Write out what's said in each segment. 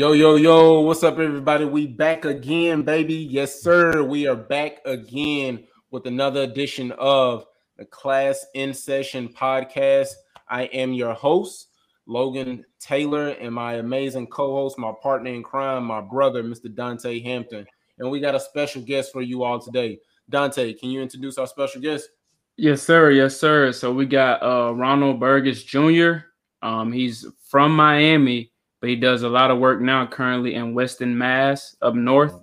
Yo, yo, yo, what's up, everybody? We back again, baby. Yes, sir. We are back again with another edition of the Class in Session podcast. I am your host, Logan Taylor, and my amazing co host, my partner in crime, my brother, Mr. Dontay Hampton. And we got a special guest for you all today. Dontay, can you introduce our special guest? Yes, sir. Yes, sir. So we got uh, Ronald Burgess Jr. Um, he's from Miami but he does a lot of work now currently in Weston, Mass, up north.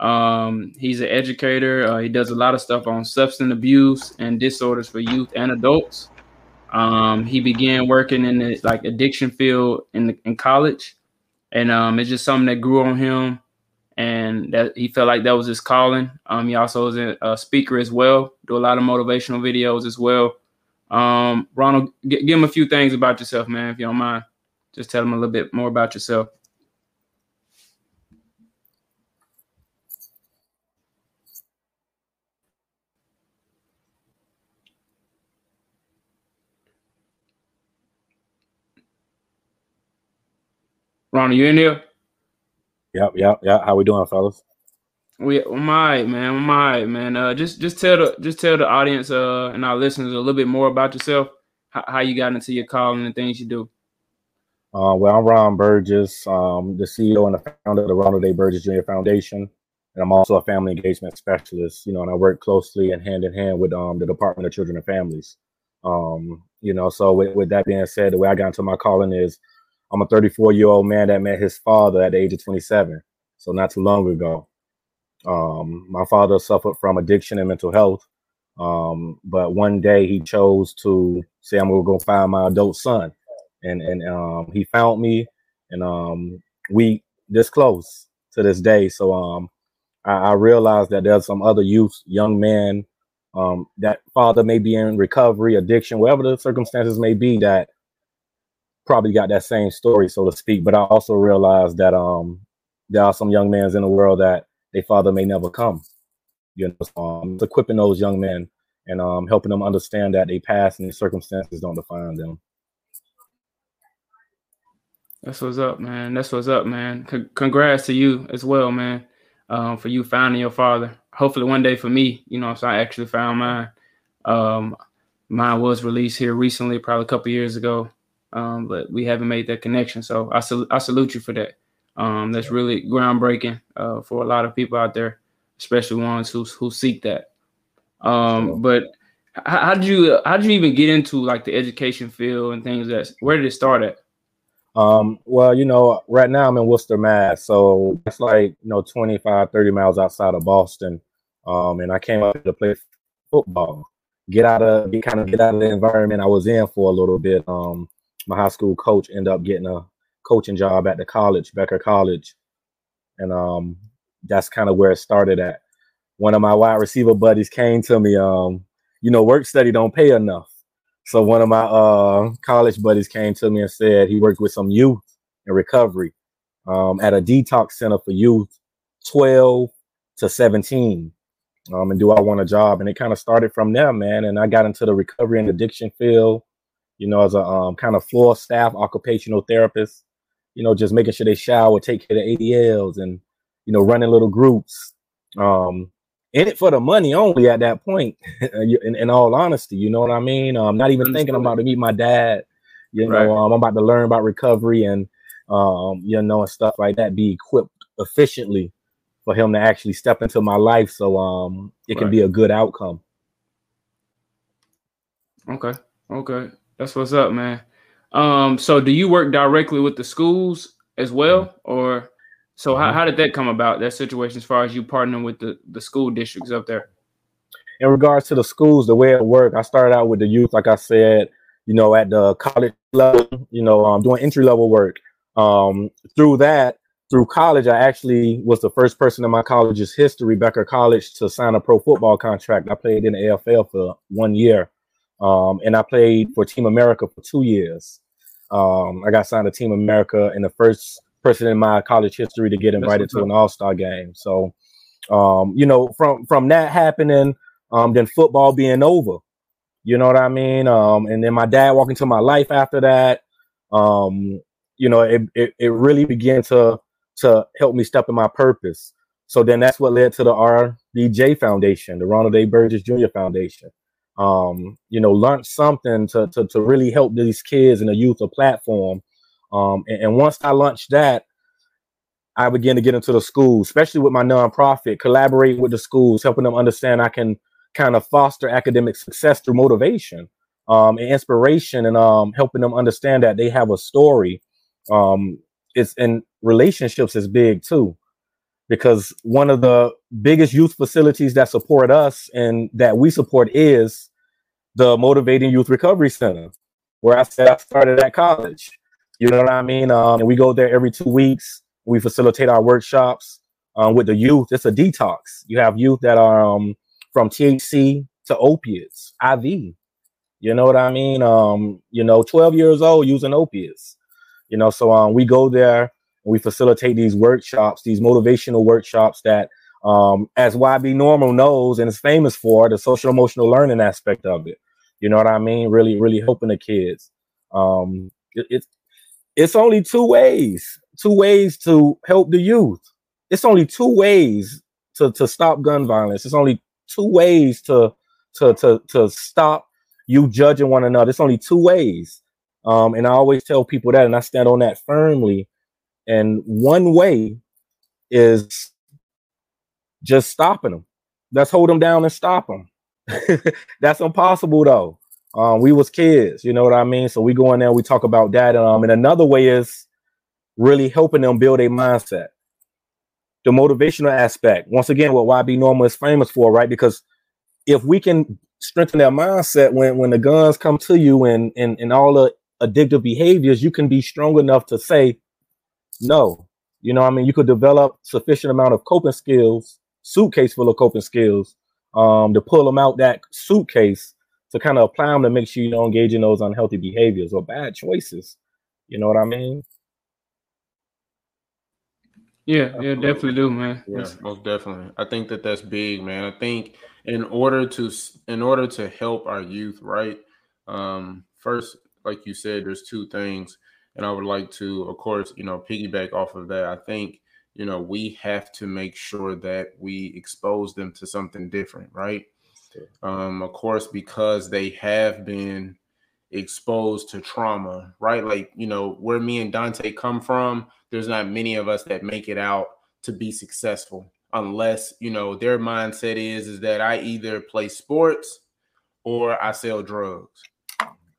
Um, he's an educator. Uh, he does a lot of stuff on substance abuse and disorders for youth and adults. Um, he began working in the like addiction field in the, in college, and um, it's just something that grew on him, and that he felt like that was his calling. Um, he also is a, speaker as well. Do a lot of motivational videos as well. Um, Ronald, g- give him a few things about yourself, man, if you don't mind. Just tell them a little bit more about yourself. Ron, are you in here? Yep, yep, yep. How we doing, fellas? We I'm all right, man. I'm all right, man. Uh, just just tell the just tell the audience uh and our listeners a little bit more about yourself, how, how you got into your calling and things you do. Uh, well, I'm Ron Burgess, um, the CEO and the founder of the Ronald A. Burgess Jr. Foundation, and I'm also a family engagement specialist. You know, and I work closely and hand in hand with um, the Department of Children and Families. Um, you know, so with, with, that being said, the way I got into my calling is I'm a 34 year old man that met his father at the age of 27, so not too long ago. Um, my father suffered from addiction and mental health, um, but one day he chose to say, "I'm gonna go find my adult son." And and um, he found me, and um, we this close to this day. So um, I, I realized that there's some other youth, young men, um, that father may be in recovery, addiction, whatever the circumstances may be, that probably got that same story, so to speak. But I also realized that um, there are some young men in the world that their father may never come. You know, so, um, equipping those young men and um, helping them understand that they past and their circumstances don't define them. That's what's up, man. That's what's up, man. C- congrats to you as well, man, um, for you finding your father. Hopefully, one day for me, you know, so I actually found mine. Um, mine was released here recently, probably a couple years ago, um, but we haven't made that connection. So I, sal- I salute you for that. Um, that's really groundbreaking uh, for a lot of people out there, especially ones who who seek that. Um, but how, how did you how did you even get into like the education field and things that where did it start at? Um, well, you know, right now I'm in Worcester, Mass. So it's like, you know, 25, 30 miles outside of Boston. Um, and I came up to play football, get out of get kind of get out of the environment I was in for a little bit. Um, my high school coach ended up getting a coaching job at the college, Becker College. And um, that's kind of where it started at. One of my wide receiver buddies came to me, um, you know, work study don't pay enough. So one of my uh, college buddies came to me and said he worked with some youth in recovery um, at a detox center for youth 12 to 17. Um, and do I want a job? And it kind of started from there, man. And I got into the recovery and addiction field, you know, as a um, kind of floor staff occupational therapist, you know, just making sure they shower, take care of ADLs and, you know, running little groups. Um, in it for the money only at that point. in, in, all honesty, you know what I mean. I'm um, not even thinking I'm about to meet my dad. You know, right. um, I'm about to learn about recovery and um, you know, and stuff like that. Be equipped efficiently for him to actually step into my life, so um, it can right. be a good outcome. Okay, okay, that's what's up, man. Um, so do you work directly with the schools as well, mm-hmm. or so how, mm-hmm. how did that come about? That situation, as far as you partnering with the the school districts up there. In regards to the schools, the way it worked, I started out with the youth, like I said, you know, at the college level, you know, um, doing entry level work. Um, through that, through college, I actually was the first person in my college's history, Becker College, to sign a pro football contract. I played in the AFL for one year, um, and I played for Team America for two years. Um, I got signed to Team America in the first person in my college history to get invited to an All Star game. So, um, you know, from from that happening, um, then football being over. You know what I mean? Um, and then my dad walking into my life after that. Um, you know, it, it, it really began to to help me step in my purpose. So then that's what led to the RBJ Foundation, the Ronald A. Burgess Jr. Foundation. Um, you know, launch something to, to, to really help these kids and the youth a platform. Um, and, and once I launched that, I began to get into the schools, especially with my nonprofit, collaborating with the schools, helping them understand I can kind of foster academic success through motivation um, and inspiration, and um, helping them understand that they have a story. Um, it's and relationships is big too, because one of the biggest youth facilities that support us and that we support is the Motivating Youth Recovery Center, where I said I started at college. You know what I mean? Um, and we go there every two weeks we facilitate our workshops um, with the youth. It's a detox. You have youth that are um, from THC to opiates, IV. You know what I mean? Um, you know, 12 years old using opiates. You know, so um, we go there and we facilitate these workshops, these motivational workshops that, um, as YB Normal knows and is famous for, the social emotional learning aspect of it. You know what I mean? Really, really helping the kids. Um, it, it's it's only two ways two ways to help the youth. It's only two ways to, to stop gun violence. It's only two ways to to to to stop you judging one another. It's only two ways. Um, and I always tell people that, and I stand on that firmly. And one way is just stopping them. Let's hold them down and stop them. That's impossible though. Um, we was kids, you know what I mean? So we go in there, we talk about that. Um, and another way is really helping them build a mindset. The motivational aspect, once again, what YB Normal is famous for, right? Because if we can strengthen their mindset when when the guns come to you and and, and all the addictive behaviors, you can be strong enough to say no. You know, I mean, you could develop sufficient amount of coping skills, suitcase full of coping skills, um, to pull them out that suitcase to kind of apply them to make sure you don't engage in those unhealthy behaviors or bad choices. You know what I mean? Yeah, yeah, definitely do, man. Yeah, most definitely. I think that that's big, man. I think in order to in order to help our youth, right? Um, first, like you said, there's two things, and I would like to, of course, you know, piggyback off of that. I think you know we have to make sure that we expose them to something different, right? Um, of course, because they have been exposed to trauma, right? Like, you know, where me and Dontay come from, there's not many of us that make it out to be successful unless, you know, their mindset is is that I either play sports or I sell drugs,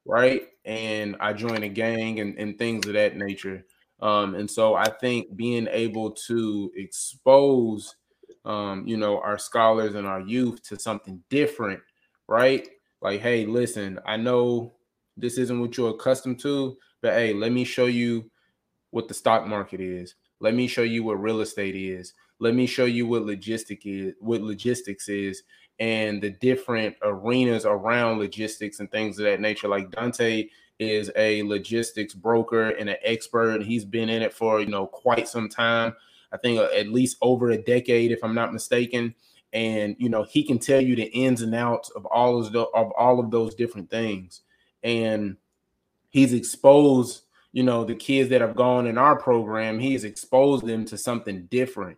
right? And I join a gang and, and things of that nature. Um, and so I think being able to expose um, you know, our scholars and our youth to something different, right? Like, hey, listen, I know this isn't what you're accustomed to, but hey, let me show you what the stock market is. Let me show you what real estate is. Let me show you what logistic is, what logistics is, and the different arenas around logistics and things of that nature. Like Dontay is a logistics broker and an expert. He's been in it for you know quite some time. I think uh, at least over a decade, if I'm not mistaken. And you know he can tell you the ins and outs of all of the, of all of those different things. And he's exposed you know the kids that have gone in our program he's exposed them to something different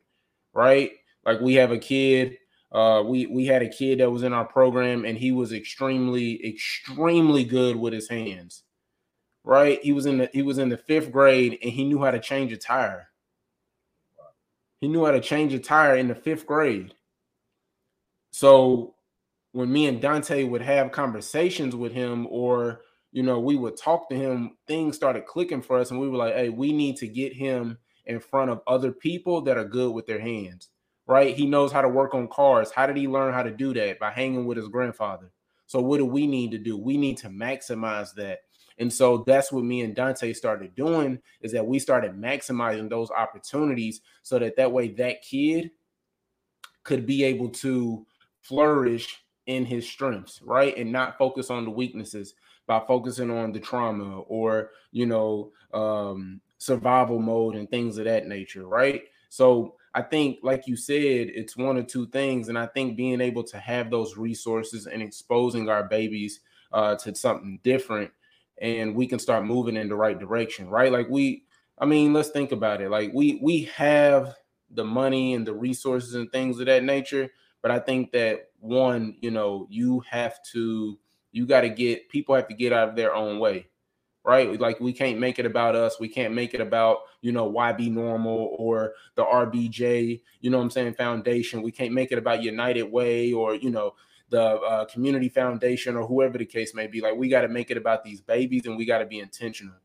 right? Like we have a kid uh we we had a kid that was in our program and he was extremely extremely good with his hands right? He was in the he was in the fifth grade and he knew how to change a tire he knew how to change a tire in the fifth grade. So when me and Dontay would have conversations with him or you know we would talk to him things started clicking for us and we were like hey we need to get him in front of other people that are good with their hands right? He knows how to work on cars. How did he learn how to do that? By hanging with his grandfather. So what do we need to do? We need to maximize that and so that's what me and Dontay started doing is that we started maximizing those opportunities so that that way that kid could be able to flourish in his strengths, right? And not focus on the weaknesses by focusing on the trauma or, you know, um, survival mode and things of that nature, right? So I think, like you said, it's one or two things. And I think being able to have those resources and exposing our babies uh, to something different and we can start moving in the right direction, right? Like we I mean, let's think about it. Like we we have the money and the resources and things of that nature, but I think that one, you know, you have to you got to get people have to get out of their own way right? Like we can't make it about us. We can't make it about, you know, YB Normal or the RBJ, you know what I'm saying, foundation. We can't make it about United Way or, you know, the uh, community foundation or whoever the case may be. Like we got to make it about these babies and we got to be intentional.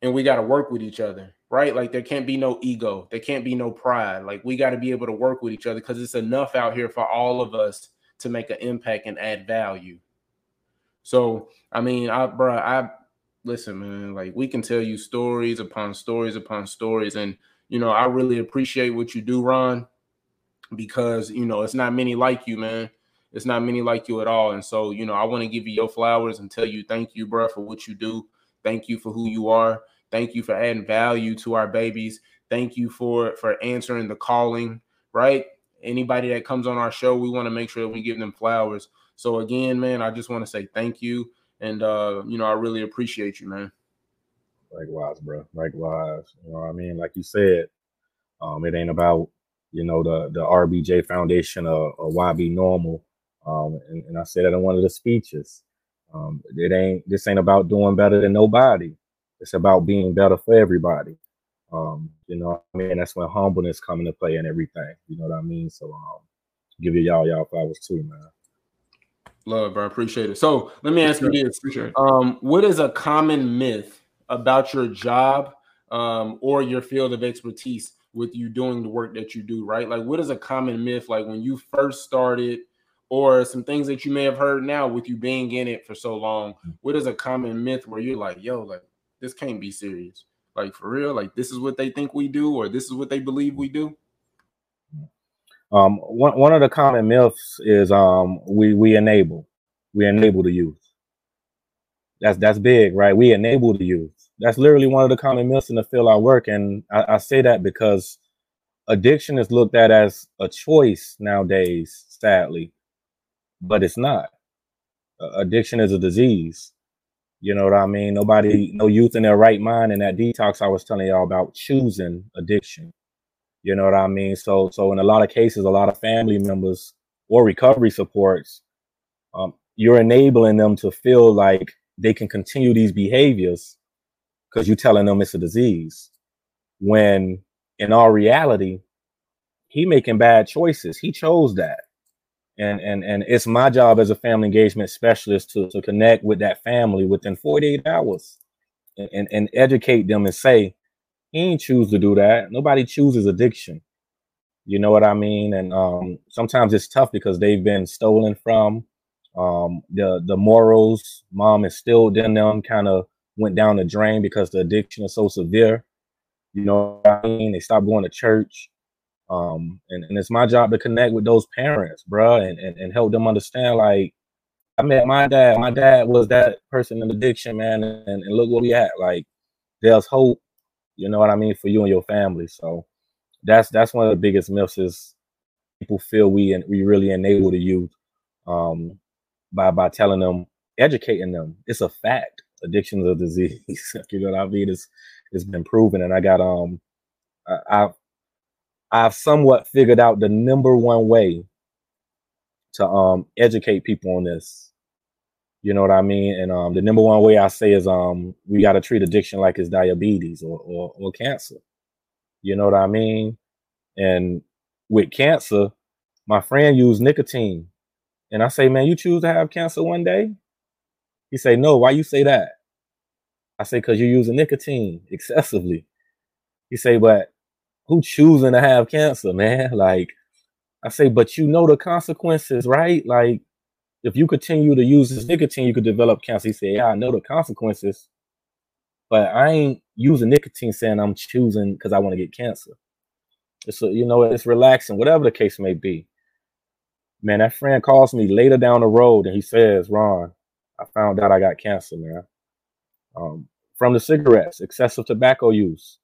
And we got to work with each other, right? Like there can't be no ego. There can't be no pride. Like we got to be able to work with each other because it's enough out here for all of us to make an impact and add value. So, I mean, I, bro, I listen, man, like we can tell you stories upon stories upon stories. And, you know, I really appreciate what you do, Ron, because, you know, it's not many like you, man. It's not many like you at all. And so, you know, I want to give you your flowers and tell you thank you, bro, for what you do. Thank you for who you are. Thank you for adding value to our babies. Thank you for for answering the calling, right? Anybody that comes on our show, we want to make sure that we give them flowers. So again, man, I just want to say thank you. And uh, you know, I really appreciate you, man. Likewise, bro. Likewise. You know what I mean? Like you said, um, it ain't about, you know, the the RBJ Foundation or, or YB Normal. Um, and, and I said that in one of the speeches. Um, it ain't this ain't about doing better than nobody. It's about being better for everybody. Um, you know, I mean, that's when humbleness come into play and everything. You know what I mean? So, um, give you y'all y'all flowers too, man. Love, bro. I appreciate it. So let me ask you this: um, What is a common myth about your job um, or your field of expertise with you doing the work that you do? Right? Like, what is a common myth? Like when you first started, or some things that you may have heard now with you being in it for so long. Mm. What is a common myth where you're like, yo, like this can't be serious? Like for real? Like this is what they think we do, or this is what they believe we do? Um, one one of the common myths is um we we enable, we enable the youth. That's that's big, right? We enable the youth. That's literally one of the common myths in the field I work, and I, I say that because addiction is looked at as a choice nowadays, sadly, but it's not. Addiction is a disease. You know what I mean? Nobody, no youth in their right mind in that detox I was telling y'all about choosing addiction. You know what I mean? So, so in a lot of cases, a lot of family members or recovery supports, um, you're enabling them to feel like they can continue these behaviors because you're telling them it's a disease. When in all reality, he making bad choices. He chose that. And and and it's my job as a family engagement specialist to, to connect with that family within 48 hours and, and, and educate them and say, he ain't choose to do that. Nobody chooses addiction. You know what I mean? And um, sometimes it's tough because they've been stolen from. Um, the the morals mom instilled in them kind of went down the drain because the addiction is so severe. You know what I mean? They stopped going to church. Um, and, and it's my job to connect with those parents, bro, and, and, and help them understand like I met my dad. My dad was that person in addiction, man, and, and look what we at. Like there's hope you know what I mean, for you and your family. So that's that's one of the biggest myths is people feel we and we really enable the youth um, by by telling them, educating them. It's a fact. Addiction is a disease. you know what I mean? It's it's been proven, and I got um, I, I've I've somewhat figured out the number one way to um educate people on this you know what I mean? And um, the number one way I say is um, we got to treat addiction like it's diabetes or, or, or cancer. You know what I mean? And with cancer, my friend used nicotine, and I say, man, you choose to have cancer one day. He say, no. Why you say that? I say, cause you're using nicotine excessively. He say, but who choosing to have cancer, man? Like, I say, but you know the consequences, right? Like, if you continue to use this nicotine, you could develop cancer. He said, Yeah, I know the consequences, but I ain't using nicotine saying I'm choosing because I want to get cancer. It's a, you know, it's relaxing, whatever the case may be. Man, that friend calls me later down the road and he says, Ron, I found out I got cancer, man. Um, from the cigarettes, excessive tobacco use.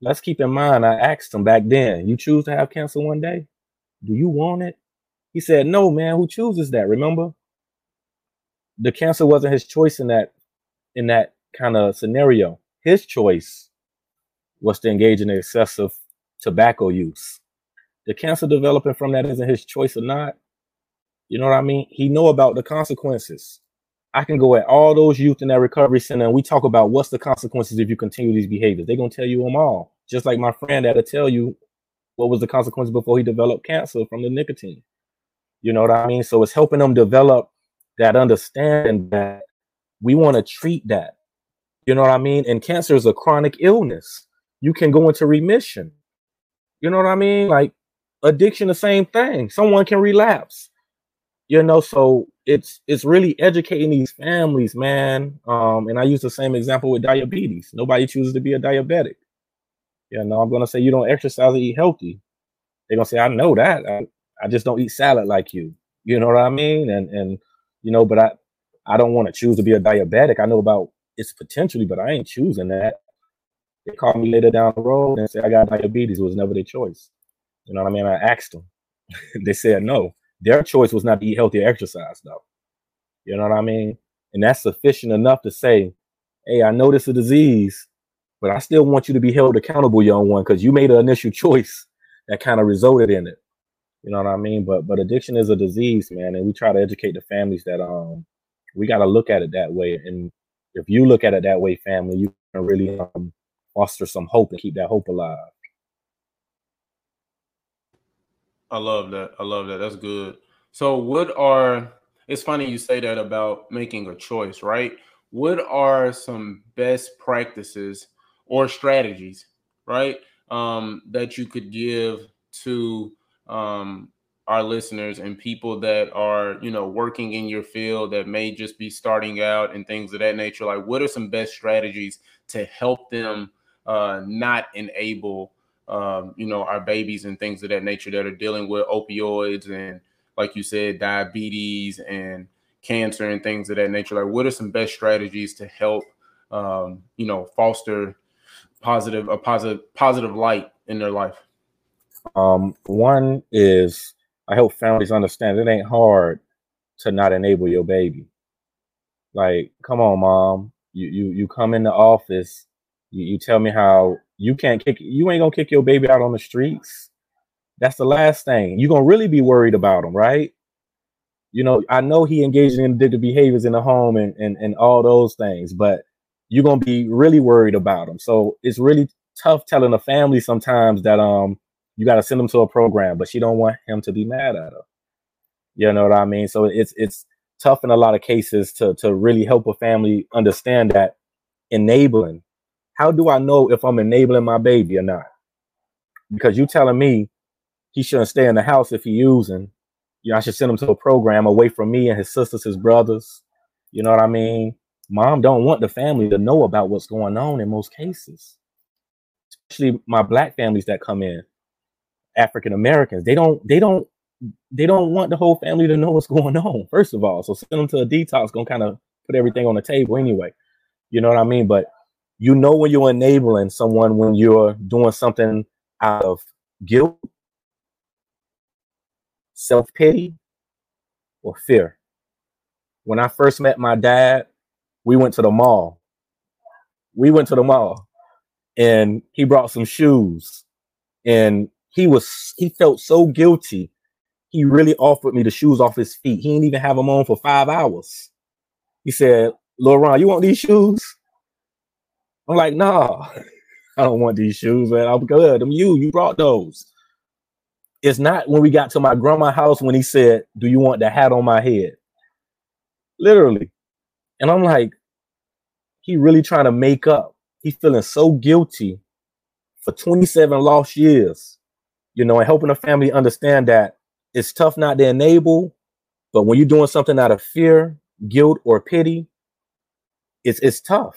Let's keep in mind, I asked him back then, you choose to have cancer one day? Do you want it? He said, No, man, who chooses that? Remember? The cancer wasn't his choice in that in that kind of scenario. His choice was to engage in excessive tobacco use. The cancer developing from that isn't his choice or not. You know what I mean? He know about the consequences. I can go at all those youth in that recovery center and we talk about what's the consequences if you continue these behaviors. They're gonna tell you them all. Just like my friend that'll tell you what was the consequence before he developed cancer from the nicotine. You know what I mean? So it's helping them develop that understanding that we want to treat that. You know what I mean? And cancer is a chronic illness. You can go into remission. You know what I mean? Like addiction, the same thing. Someone can relapse. You know, so it's it's really educating these families, man. Um, and I use the same example with diabetes. Nobody chooses to be a diabetic. You know, I'm gonna say you don't exercise or eat healthy. They're gonna say, I know that. I, I just don't eat salad like you. You know what I mean? And and you know, but I I don't want to choose to be a diabetic. I know about its potentially, but I ain't choosing that. They call me later down the road and said I got diabetes. It was never their choice. You know what I mean? I asked them. they said no. Their choice was not to eat healthy exercise, though. You know what I mean? And that's sufficient enough to say, hey, I know this is a disease, but I still want you to be held accountable, young one, because you made an initial choice that kind of resulted in it. You know what I mean? But but addiction is a disease, man, and we try to educate the families that um we got to look at it that way. And if you look at it that way, family, you can really um, foster some hope and keep that hope alive. I love that. I love that. That's good. So, what are it's funny you say that about making a choice, right? What are some best practices or strategies, right, um, that you could give to um, our listeners and people that are, you know, working in your field that may just be starting out and things of that nature? Like, what are some best strategies to help them uh, not enable um, you know, our babies and things of that nature that are dealing with opioids and, like you said, diabetes and cancer and things of that nature. Like, what are some best strategies to help, um, you know, foster positive a positive positive light in their life? Um, one is I hope families understand it ain't hard to not enable your baby. Like, come on, mom. You you you come in the office, you, you tell me how you can't kick you ain't gonna kick your baby out on the streets. That's the last thing. You're gonna really be worried about him, right? You know, I know he engaged in addictive behaviors in the home and, and, and all those things, but you're gonna be really worried about him. So it's really tough telling a family sometimes that um you gotta send them to a program, but she don't want him to be mad at her. You know what I mean? So it's it's tough in a lot of cases to to really help a family understand that enabling how do I know if I'm enabling my baby or not? Because you telling me he shouldn't stay in the house if he using. You know, I should send him to a program away from me and his sisters, his brothers. You know what I mean? Mom don't want the family to know about what's going on in most cases. Especially my black families that come in, African Americans. They don't they don't they don't want the whole family to know what's going on, first of all. So send them to a detox, gonna kind of put everything on the table anyway. You know what I mean? But you know when you're enabling someone when you're doing something out of guilt, self pity, or fear. When I first met my dad, we went to the mall. We went to the mall and he brought some shoes and he was he felt so guilty he really offered me the shoes off his feet he didn't even have them on for five hours he said Laurent, you want these shoes I'm like, nah, I don't want these shoes, man. I'm good. I'm you. You brought those. It's not when we got to my grandma house when he said, Do you want the hat on my head? Literally. And I'm like, he really trying to make up. He's feeling so guilty for 27 lost years, you know, and helping the family understand that it's tough not to enable, but when you're doing something out of fear, guilt, or pity, it's it's tough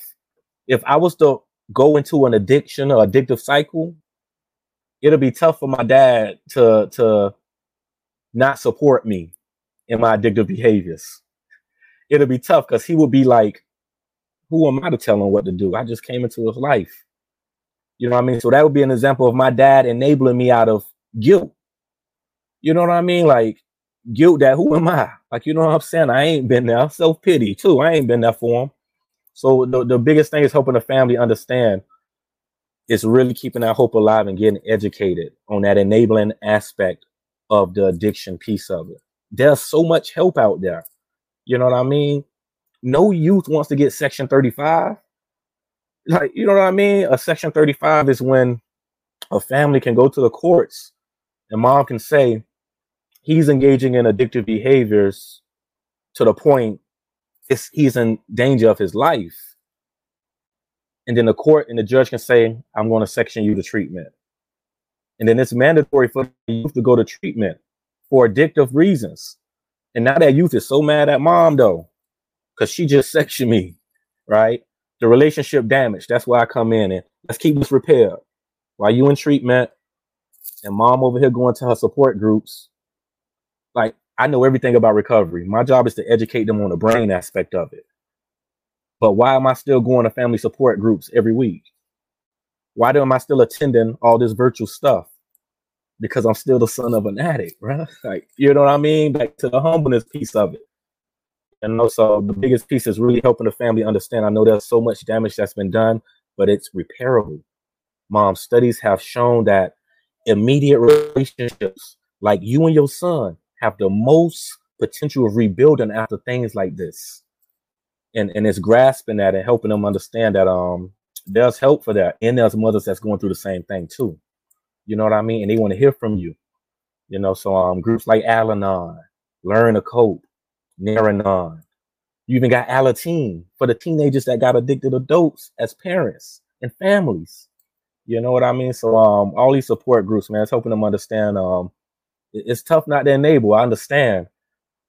if I was to go into an addiction or addictive cycle, it'll be tough for my dad to to not support me in my addictive behaviors. It'll be tough because he will be like, "Who am I to tell him what to do? I just came into his life." You know what I mean? So that would be an example of my dad enabling me out of guilt. You know what I mean? Like guilt that who am I? Like, you know what I'm saying? I ain't been there. Self pity too. I ain't been there for him. So the, the biggest thing is helping the family understand it's really keeping that hope alive and getting educated on that enabling aspect of the addiction piece of it. There's so much help out there. You know what I mean? No youth wants to get section 35. Like, you know what I mean? A section 35 is when a family can go to the courts and mom can say he's engaging in addictive behaviors to the point it's, he's in danger of his life. And then the court and the judge can say, I'm going to section you to treatment. And then it's mandatory for the youth to go to treatment for addictive reasons. And now that youth is so mad at mom though, because she just sectioned me, right? The relationship damage. That's why I come in and let's keep this repaired. While you in treatment and mom over here going to her support groups, I know everything about recovery. My job is to educate them on the brain aspect of it. But why am I still going to family support groups every week? Why am I still attending all this virtual stuff? Because I'm still the son of an addict, right? Like, you know what I mean? Back to the humbleness piece of it. And also, the biggest piece is really helping the family understand. I know there's so much damage that's been done, but it's repairable. Mom, studies have shown that immediate relationships, like you and your son, have the most potential of rebuilding after things like this. And and it's grasping that and helping them understand that um there's help for that. And there's mothers that's going through the same thing too. You know what i mean? And they want to hear from you. You know so um groups like al-anon learn to cope Nar-Anon. you even got alateen for the teenagers that got addicted adults as parents and families. You know what i mean? So um all these support groups man it's helping them understand um it's tough not to enable i understand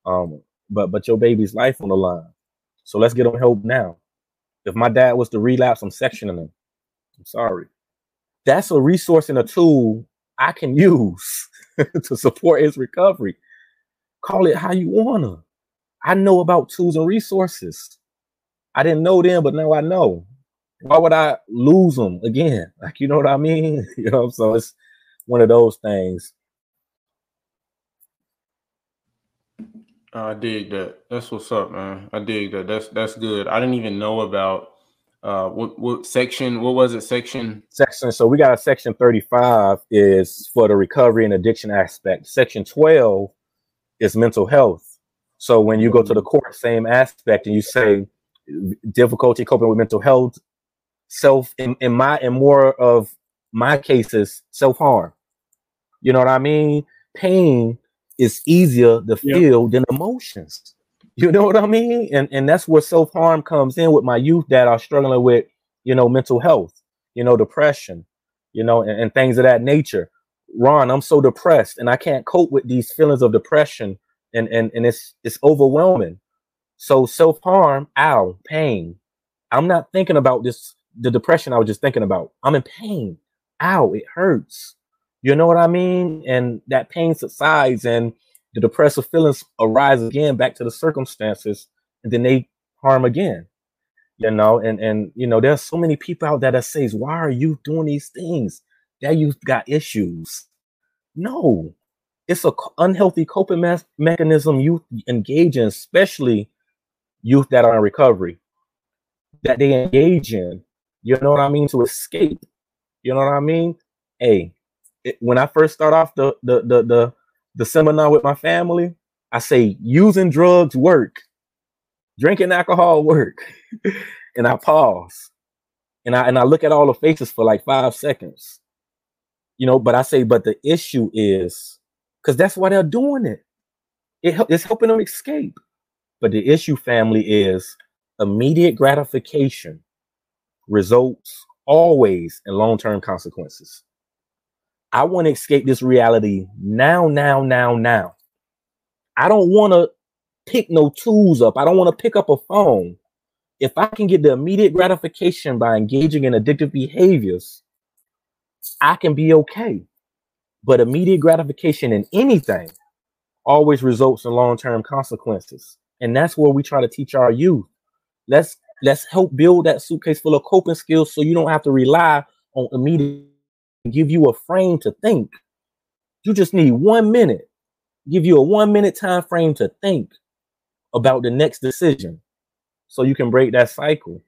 um but but your baby's life on the line so let's get them help now. If my dad was to relapse, I'm sectioning him. I'm sorry. That's a resource and a tool I can use to support his recovery. Call it how you wanna. I know about tools and resources. I didn't know them, but now I know. Why would I lose them again? Like, you know what I mean? you know, so it's one of those things. I dig that. That's what's up, man. I dig that. That's that's good. I didn't even know about uh what what section what was it section section so we got a section 35 is for the recovery and addiction aspect section 12 is mental health so when you go to the mm-hmm. court same aspect and you say difficulty coping with mental health self in, in my in more of my cases self-harm you know what i mean pain is easier to feel yep. than emotions. You know what I mean? And and that's where self harm comes in with my youth that are struggling with, you know, mental health, you know, depression, you know, and, and things of that nature. Ron, I'm so depressed and I can't cope with these feelings of depression and and and it's it's overwhelming. So self harm, ow, pain. I'm not thinking about this the depression I was just thinking about. I'm in pain. Ow, it hurts. You know what I mean? And that pain subsides and the depressive feelings arise again back to the circumstances, and then they harm again. You know, and and you know, there's so many people out there that says, Why are you doing these things? That you've got issues. No, it's a unhealthy coping me- mechanism youth engage in, especially youth that are in recovery, that they engage in. You know what I mean? To escape. You know what I mean? Hey, it, when I first start off the, the the the the seminar with my family, I say using drugs work, drinking alcohol work, and I pause, and I and I look at all the faces for like five seconds, you know. But I say, but the issue is because that's why they're doing it. It it's helping them escape. But the issue, family, is immediate gratification results always in long term consequences. I want to escape this reality now, now, now, now. I don't want to pick no tools up. I don't want to pick up a phone. If I can get the immediate gratification by engaging in addictive behaviors, I can be okay. But immediate gratification in anything always results in long-term consequences. And that's where we try to teach our youth. Let's let's help build that suitcase full of coping skills so you don't have to rely on immediate give you a frame to think. You just need one minute, give you a one minute time frame to think about the next decision so you can break that cycle.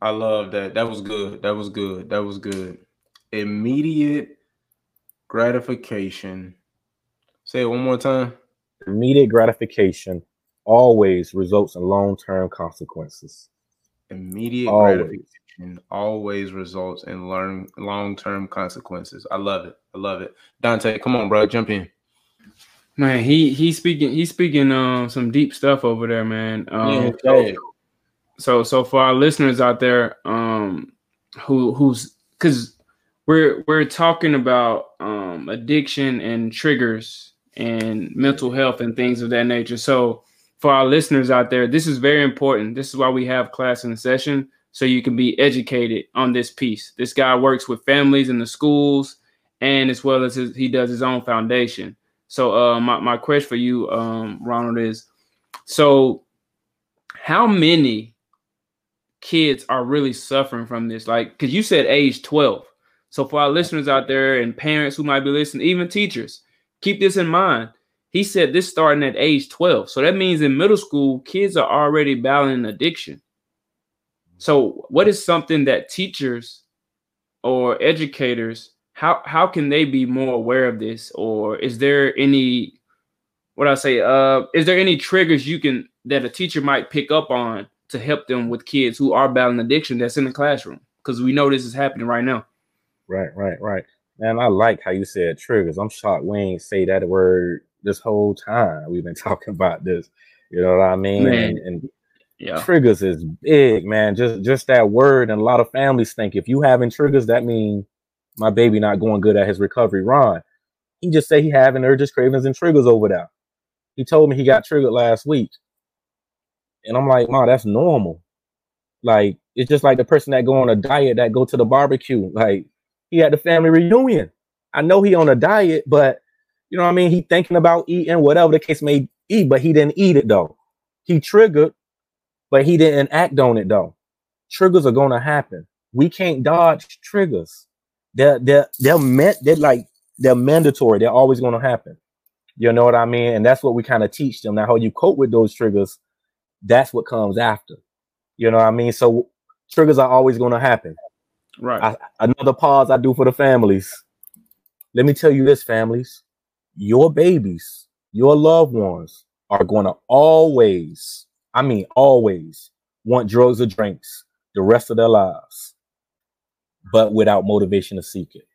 I love that. That was good. That was good. That was good. Immediate gratification. Say it one more time. Immediate gratification always results in long-term consequences. Immediate Always. gratification always results in learn long-term consequences. I love it. I love it. Dontay, come on, bro. Jump in. Man, he he's speaking he's speaking um some deep stuff over there, man. Um, yeah. so so for our listeners out there, um, who who's because we're we're talking about um addiction and triggers and mental health and things of that nature. So for our listeners out there, this is very important. This is why we have class in session so you can be educated on this piece. This guy works with families in the schools and as well as his, he does his own foundation. So uh, my, my question for you, um, Ronald, is so how many kids are really suffering from this? Like, because you said age 12. So for our listeners out there and parents who might be listening, even teachers, keep this in mind. He said this starting at age 12. So that means in middle school, kids are already battling addiction. So what is something that teachers or educators how how can they be more aware of this or is there any what I say uh is there any triggers you can that a teacher might pick up on to help them with kids who are battling addiction that's in the classroom because we know this is happening right now Right, right, right. Man, I like how you said triggers. I'm shocked we ain't say that word this whole time. We've been talking about this. You know what I mean? And, and yeah triggers is big, man. Just just that word, and a lot of families think if you having triggers, that mean my baby not going good at his recovery. Ron, he just say he having urges, cravings, and triggers over there. He told me he got triggered last week, and I'm like, Ma, that's normal. Like it's just like the person that go on a diet that go to the barbecue. Like he had the family reunion. I know he on a diet, but you know what I mean. He thinking about eating whatever the case may be, but he didn't eat it though. He triggered, but he didn't act on it though. Triggers are gonna happen. We can't dodge triggers. They're they're they're meant they're like they're mandatory. They're always gonna happen. You know what I mean? And that's what we kind of teach them. Now, how you cope with those triggers, that's what comes after. You know what I mean? So triggers are always gonna happen right I, another pause I do for the families. Let me tell you this, families. Your babies, your loved ones are going to always, I mean, always want drugs or drinks the rest of their lives, but without motivation to seek it.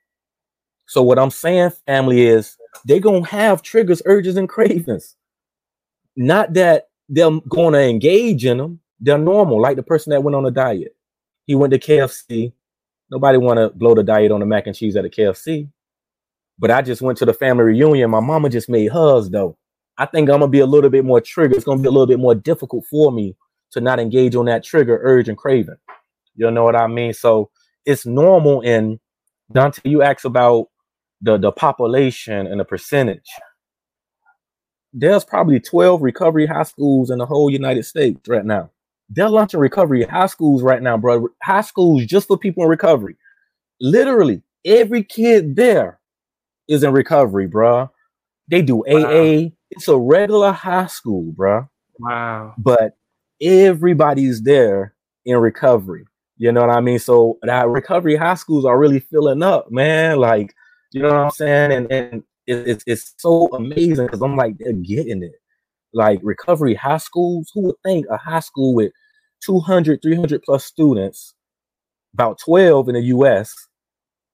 So, what I'm saying, family, is they're going to have triggers, urges, and cravings. Not that they're going to engage in them, they're normal, like the person that went on a diet. He went to KFC, Nobody want to blow the diet on the mac and cheese at a KFC. But I just went to the family reunion. My mama just made hers though. I think I'm gonna be a little bit more triggered. It's gonna be a little bit more difficult for me to not engage on that trigger, urge, and craving. You know what I mean? So it's normal. And Dontay, you asked about the the population and the percentage. There's probably 12 recovery high schools in the whole United States right now. They're launching recovery high schools right now, bro. High schools just for people in recovery. Literally, every kid there is in recovery, bro. They do AA. It's a regular high school, bro. wow But everybody's there in recovery. You know what I mean? So that recovery high schools are really filling up, man. Like, you know what I'm saying? And and it, it's it's so amazing because I'm like, they're getting it. Like recovery high schools, who would think a high school with 200, 300 plus students, about 12 in the US,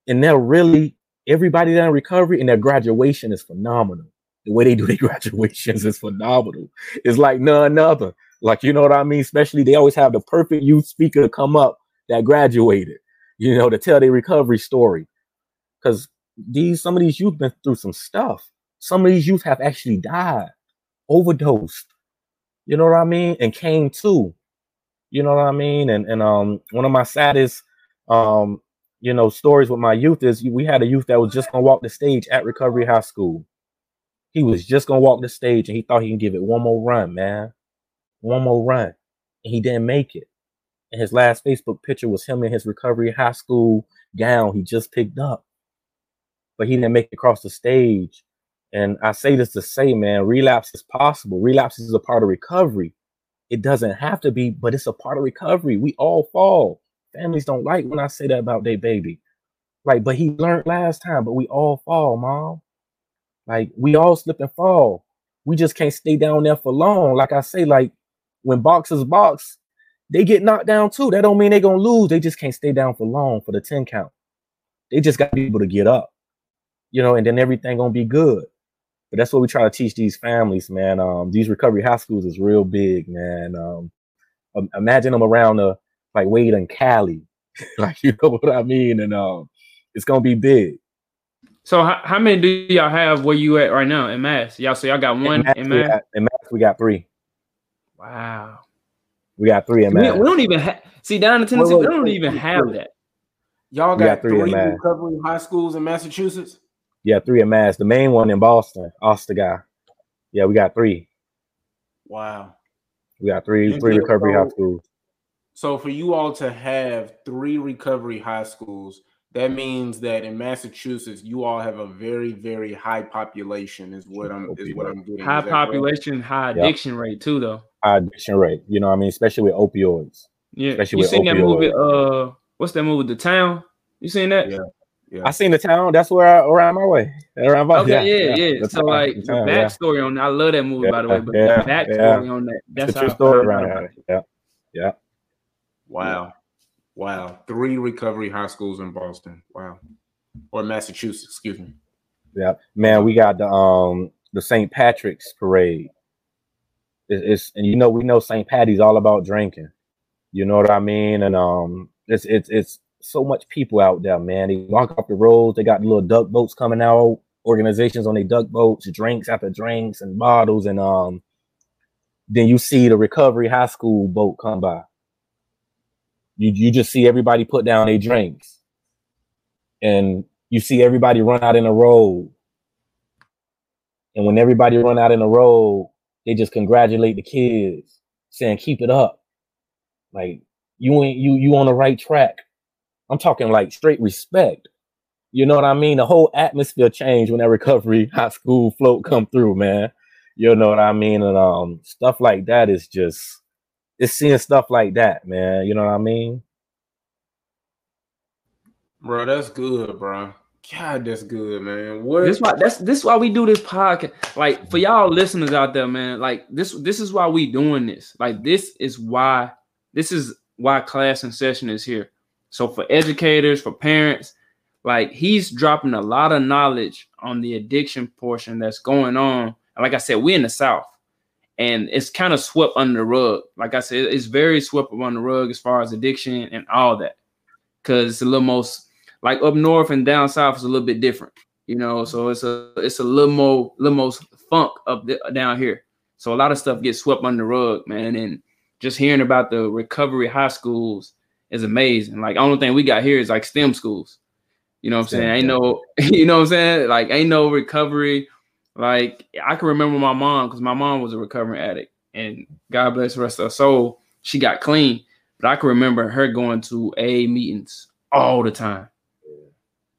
and they're really everybody there in recovery, and their graduation is phenomenal. The way they do their graduations is phenomenal. It's like none other. Like, you know what I mean? Especially they always have the perfect youth speaker come up that graduated, you know, to tell their recovery story. Because these some of these youth been through some stuff. Some of these youth have actually died, overdosed. You know what I mean? And came to. You know what I mean? And and um one of my saddest um you know stories with my youth is we had a youth that was just gonna walk the stage at Recovery High School. He was just gonna walk the stage and he thought he can give it one more run, man. One more run. And he didn't make it. And his last Facebook picture was him in his recovery high school gown he just picked up. But he didn't make it across the stage. And I say this to say, man, relapse is possible. Relapse is a part of recovery. It doesn't have to be, but it's a part of recovery. We all fall. families don't like when I say that about their baby. Like, but he learned last time, but we all fall, mom. Like, we all slip and fall. We just can't stay down there for long. Like I say, like when boxers box, they get knocked down too. That don't mean they're gonna lose. They just can't stay down for long for the 10 count. They just got to be able to get up, you know, and then everything gonna be good. But that's what we try to teach these families, man. Um, these recovery high schools is real big, man. Um, imagine them around the like Wade and Cali, like you know what I mean, and um, it's gonna be big. So how, how many do y'all have where you at right now in Mass? Y'all so y'all got one in Mass. In Mass, in Mass we got three. Wow. We got three in Mass. We, we don't even have see down in Tennessee. Wait, wait, we don't even have that. Y'all got, got three, three recovery high schools in Massachusetts. Yeah, three in Mass. The main one in Boston, Ostiguy. Yeah, we got three. Wow. We got three three recovery high schools. So for you all to have three recovery high schools, that means that in Massachusetts, you all have a very, very high population. Is what I'm is what I'm getting. High population, correct? high addiction yep. rate too, though. High addiction rate. You know, I mean, especially with opioids. Yeah, especially you seen opioids. that movie? Uh, what's that movie? The Town. You seen that? Yeah. Yeah. I seen the town. That's where I around my way. Around my, okay, yeah, yeah. yeah. So town, like the, town, the backstory yeah. on that. I love that movie by the way. But yeah, the backstory on that. That's the true story around it. Yeah. Yeah. Wow. Wow. Three recovery high schools in Boston. Wow. Or Massachusetts, excuse me. Yeah. Man, we got the um the St. Patrick's parade. It's, it's and you know we know St. Patty's all about drinking. You know what I mean? And um it's it's it's so much people out there, man. They walk off the roads. They got little duck boats coming out. Organizations on their duck boats, drinks after drinks and bottles, and um. Then you see the recovery high school boat come by. You you just see everybody put down their drinks, and you see everybody run out in a row. And when everybody run out in a row, they just congratulate the kids, saying, "Keep it up." Like you ain't you you on the right track. I'm talking like straight respect. You know what I mean? The whole atmosphere changed when that recovery high school float come through, man. You know what I mean? And um stuff like that is just it's seeing stuff like that, man. You know what I mean? Bro, that's good, bro. God, that's good, man. What this why that's this why we do this podcast. Like for y'all listeners out there, man. Like this this is why we doing this. Like this is why this is why Class in Session is here. So for educators, for parents, like he's dropping a lot of knowledge on the addiction portion that's going on. And like I said, we in the South, and it's kind of swept under the rug. Like I said, it's very swept under the rug as far as addiction and all that, because it's a little most like up north and down south is a little bit different, you know. So it's a it's a little more little most funk up the, down here. So a lot of stuff gets swept under the rug, man. And just hearing about the recovery high schools is amazing. Like only thing we got here is like STEM schools. You know what I'm saying? Ain't no, you know what I'm saying? Like ain't no recovery. Like I can remember my mom because my mom was a recovering addict, and God bless the rest of her soul, she got clean. But I can remember her going to A meetings all the time,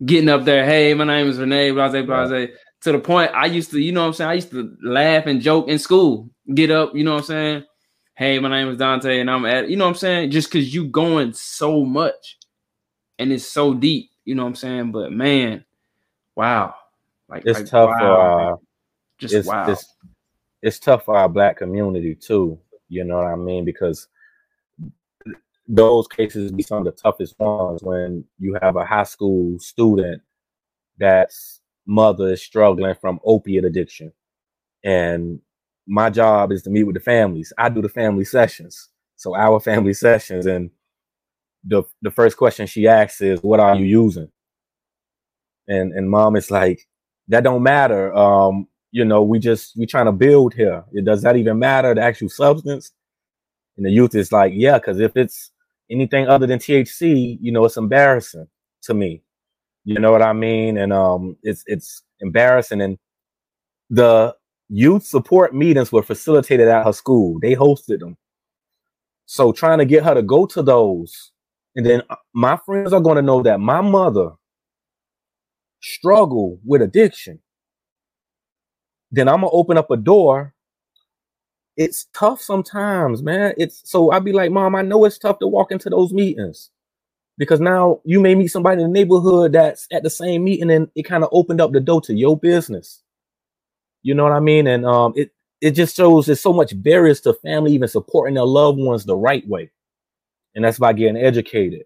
getting up there. Hey, my name is Renee. Blase, blase. To the point I used to, you know what I'm saying? I used to laugh and joke in school. Get up, you know what I'm saying? hey, my name is Dontay, and I'm at, you know what I'm saying? Just because you going so much and it's so deep, you know what I'm saying? But man, wow. Like it's like, tough wow. uh just it's, wow. It's, it's tough for our black community too, you know what I mean? Because those cases be some of the toughest ones when you have a high school student that's mother is struggling from opiate addiction and my job is to meet with the families. I do the family sessions. So our family sessions and the the first question she asks is what are you using? And and mom is like that don't matter. Um you know, we just we trying to build here. It does that even matter the actual substance? And the youth is like, yeah, because if it's anything other than THC, you know, it's embarrassing to me. You know what I mean? And um it's it's embarrassing and the youth support meetings were facilitated at her school. They hosted them. So trying to get her to go to those. And then uh, my friends are going to know that my mother struggled with addiction. Then I'm to open up a door. It's tough sometimes, man. It's so I'd be like, Mom, I know it's tough to walk into those meetings. Because now you may meet somebody in the neighborhood that's at the same meeting and it kind of opened up the door to your business. You know what I mean? And um it it just shows there's so much barriers to family even supporting their loved ones the right way. And that's by getting educated.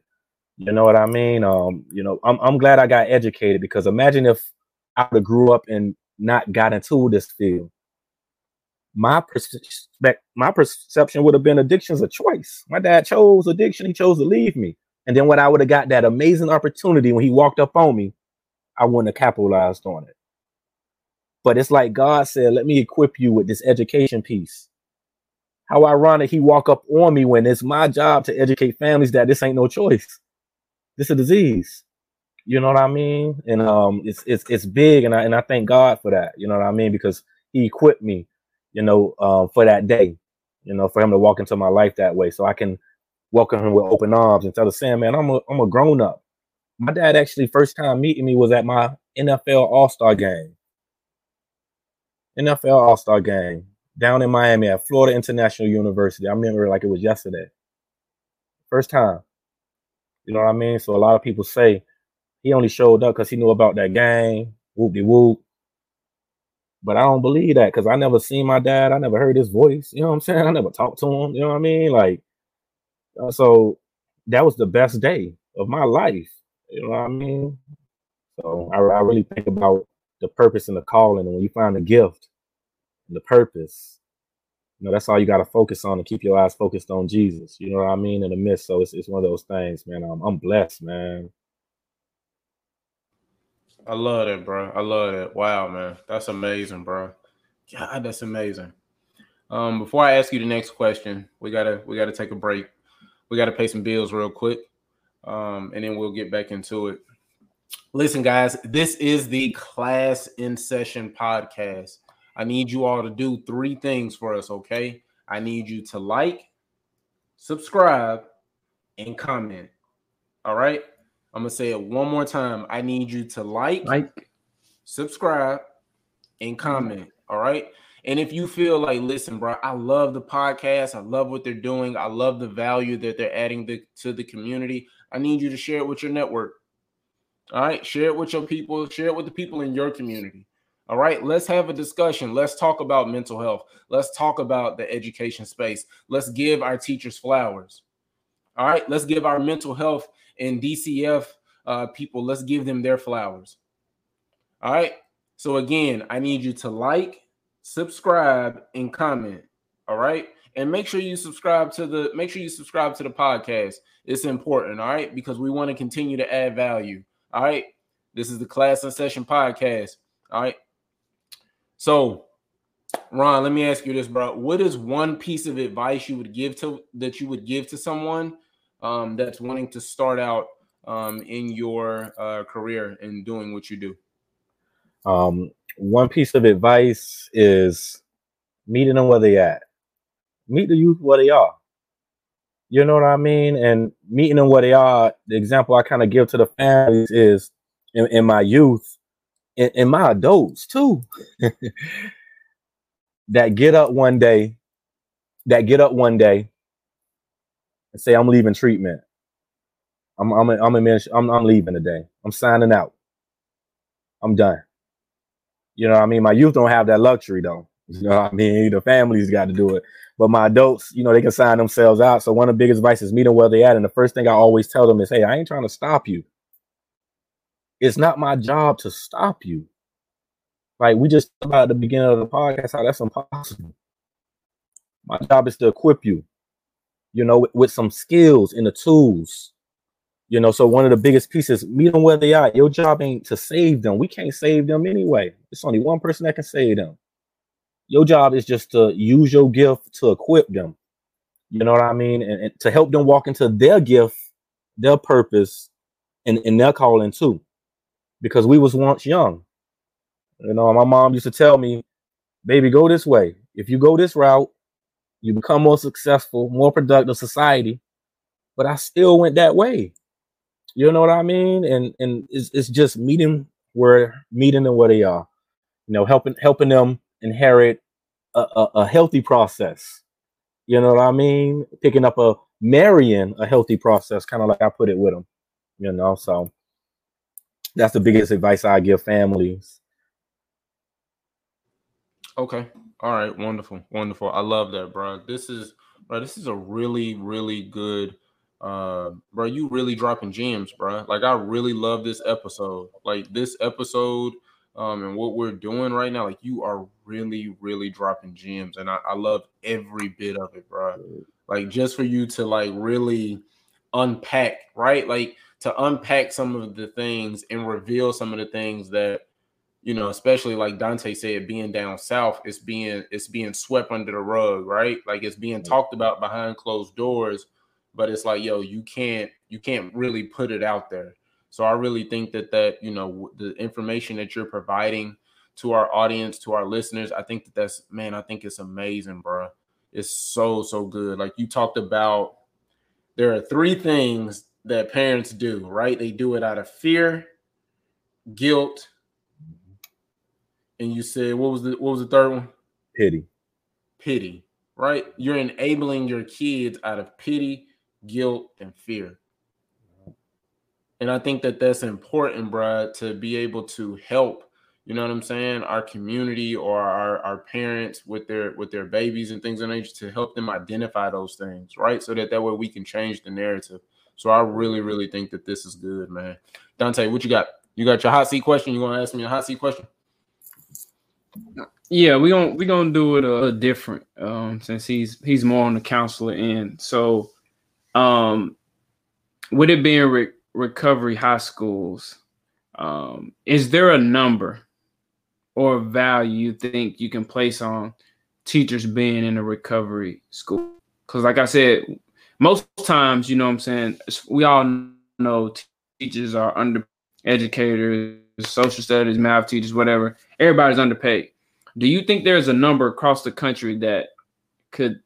You know what I mean? Um, you know, I'm I'm glad I got educated because imagine if I would have grew up and not got into this field. My perspective, my perception would have been addiction's a choice. My dad chose addiction, he chose to leave me. And then when I would have got that amazing opportunity when he walked up on me, I wouldn't have capitalized on it. But it's like God said, let me equip you with this education piece. How ironic he walk up on me when it's my job to educate families that this ain't no choice. This is a disease. You know what I mean? And um it's it's it's big and I and I thank God for that. You know what I mean? Because he equipped me, you know, uh, for that day, you know, for him to walk into my life that way. So I can welcome him with open arms and tell the man, I'm a I'm a grown up. My dad actually first time meeting me was at my NFL All-Star game. NFL All Star game down in Miami at Florida International University. I remember like it was yesterday. First time. You know what I mean? So a lot of people say he only showed up because he knew about that game, whoop de whoop. But I don't believe that because I never seen my dad. I never heard his voice. You know what I'm saying? I never talked to him. You know what I mean? Like, uh, so that was the best day of my life. You know what I mean? So I, I really think about the purpose and the calling. And when you find the gift and the purpose, you know, that's all you got to focus on and keep your eyes focused on Jesus. You know what I mean? In the midst. So it's, it's one of those things, man. I'm, I'm blessed, man. I love it, bro. I love it. Wow, man. That's amazing, bro. God, that's amazing. Um, before I ask you the next question, we gotta we gotta take a break. We gotta pay some bills real quick. Um, and then we'll get back into it. Listen, guys, this is the Class in Session podcast. I need you all to do three things for us, okay? I need you to like, subscribe, and comment. All right? I'm going to say it one more time. I need you to like, like, subscribe, and comment. All right? And if you feel like, listen, bro, I love the podcast. I love what they're doing. I love the value that they're adding the, to the community. I need you to share it with your network. All right, share it with your people, share it with the people in your community. All right, let's have a discussion. Let's talk about mental health. Let's talk about the education space. Let's give our teachers flowers. All right, let's give our mental health and DCF uh, people, let's give them their flowers. All right, so again, I need you to like, subscribe, and comment. All right, and make sure you subscribe to the make sure you subscribe to the podcast. It's important, all right, because we want to continue to add value. All right. This is the Class in Session podcast. All right. So, Ron, let me ask you this, bro. What is one piece of advice you would give to that you would give to someone um, that's wanting to start out um, in your uh, career and doing what you do? Um, one piece of advice is meeting them where they at. Meet the youth where they are. You know what I mean? And meeting them where they are, the example I kind of give to the families is in, in my youth, in, in my adults too, that get up one day, that get up one day and say, I'm leaving treatment. I'm I'm I'm a, I'm, I'm leaving today. I'm signing out. I'm done. You know what I mean? My youth don't have that luxury though. You know what I mean? The families got to do it. But my adults, you know, they can sign themselves out. So one of the biggest advice is meet them where they at. And the first thing I always tell them is, hey, I ain't trying to stop you. It's not my job to stop you. Like we just about at the beginning of the podcast, how that's impossible. My job is to equip you, you know, with, with some skills and the tools. You know, so one of the biggest pieces, meet them where they are. Your job ain't to save them. We can't save them anyway. It's only one person that can save them. Your job is just to use your gift to equip them. You know what I mean? And, and to help them walk into their gift, their purpose, and, and their calling too. Because we was once young. You know, my mom used to tell me, baby, go this way. If you go this route, you become more successful, more productive society. But I still went that way. You know what I mean? And and it's, it's just meeting where meeting them where they are. You know, helping helping them inherit a, a, a healthy process. You know what I mean? Picking up a marrying a healthy process, kind of like I put it with them. You know, so that's the biggest advice I give families. Okay. All right. Wonderful. Wonderful. I love that, bro. This is bro, this is a really, really good uh bro. You really dropping gems, bro. Like I really love this episode. Like this episode um and what we're doing right now, like you are really, really dropping gems. And I, I love every bit of it, bro. Like just for you to like really unpack, right? Like to unpack some of the things and reveal some of the things that you know, especially like Dontay said, being down south, it's being it's being swept under the rug, right? Like it's being mm-hmm. talked about behind closed doors, but it's like, yo, you can't you can't really put it out there. So I really think that that you know the information that you're providing to our audience, to our listeners, I think that that's man, I think it's amazing, bro. It's so so good. Like you talked about, there are three things that parents do, right? They do it out of fear, guilt, and you said what was the what was the third one? Pity. Pity, right? You're enabling your kids out of pity, guilt, and fear. And I think that that's important, bro, to be able to help, you know what I'm saying, our community or our, our parents with their with their babies and things of nature to help them identify those things, right? So that that way we can change the narrative. So I really, really think that this is good, man. Dontay, what you got? You got your hot seat question? You want to ask me a hot seat question? Yeah, we gonna we gonna do it a, a different um, since he's he's more on the counselor end. So, um, with it being re- recovery high schools, um, is there a number or value you think you can place on teachers being in a recovery school? Because, like I said, most times, you know, what I'm saying we all know teachers are under educators, social studies, math teachers, whatever. Everybody's underpaid. Do you think there's a number across the country that could